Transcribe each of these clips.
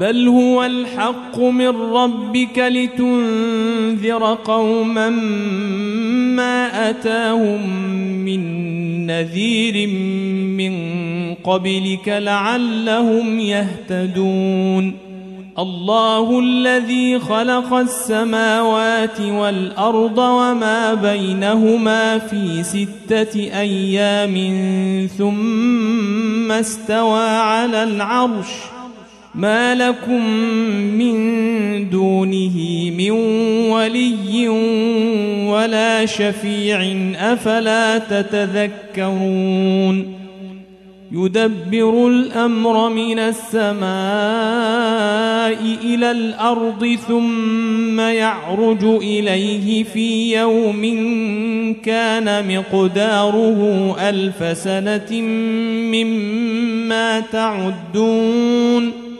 بل هو الحق من ربك لتنذر قوما ما أتاهم من نذير من قبلك لعلهم يهتدون. الله الذي خلق السماوات والأرض وما بينهما في ستة أيام ثم استوى على العرش ما لكم من دونه من ولي ولا شفيع أفلا تتذكرون يدبر الأمر من السماء إلى الأرض ثم يعرج إليه في يوم كان مقداره ألف سنة مما تعدون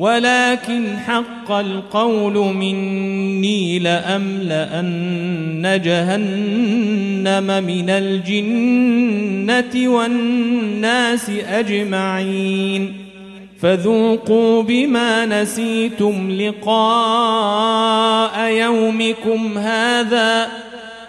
ولكن حق القول مني لأملأن جهنم من الجنة والناس أجمعين. فذوقوا بما نسيتم لقاء يومكم هذا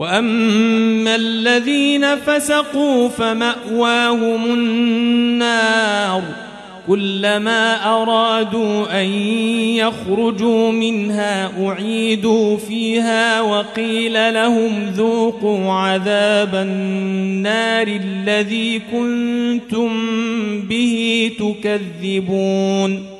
واما الذين فسقوا فماواهم النار كلما أرادوا أن يخرجوا منها أعيدوا فيها وقيل لهم ذوقوا عذاب النار الذي كنتم به تكذبون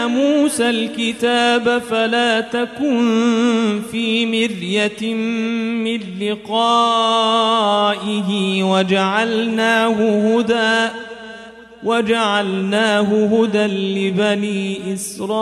موسى الكتاب فلا تكن في مرية من لقائه وجعلناه هدى وجعلناه هدى لبني إسرائيل.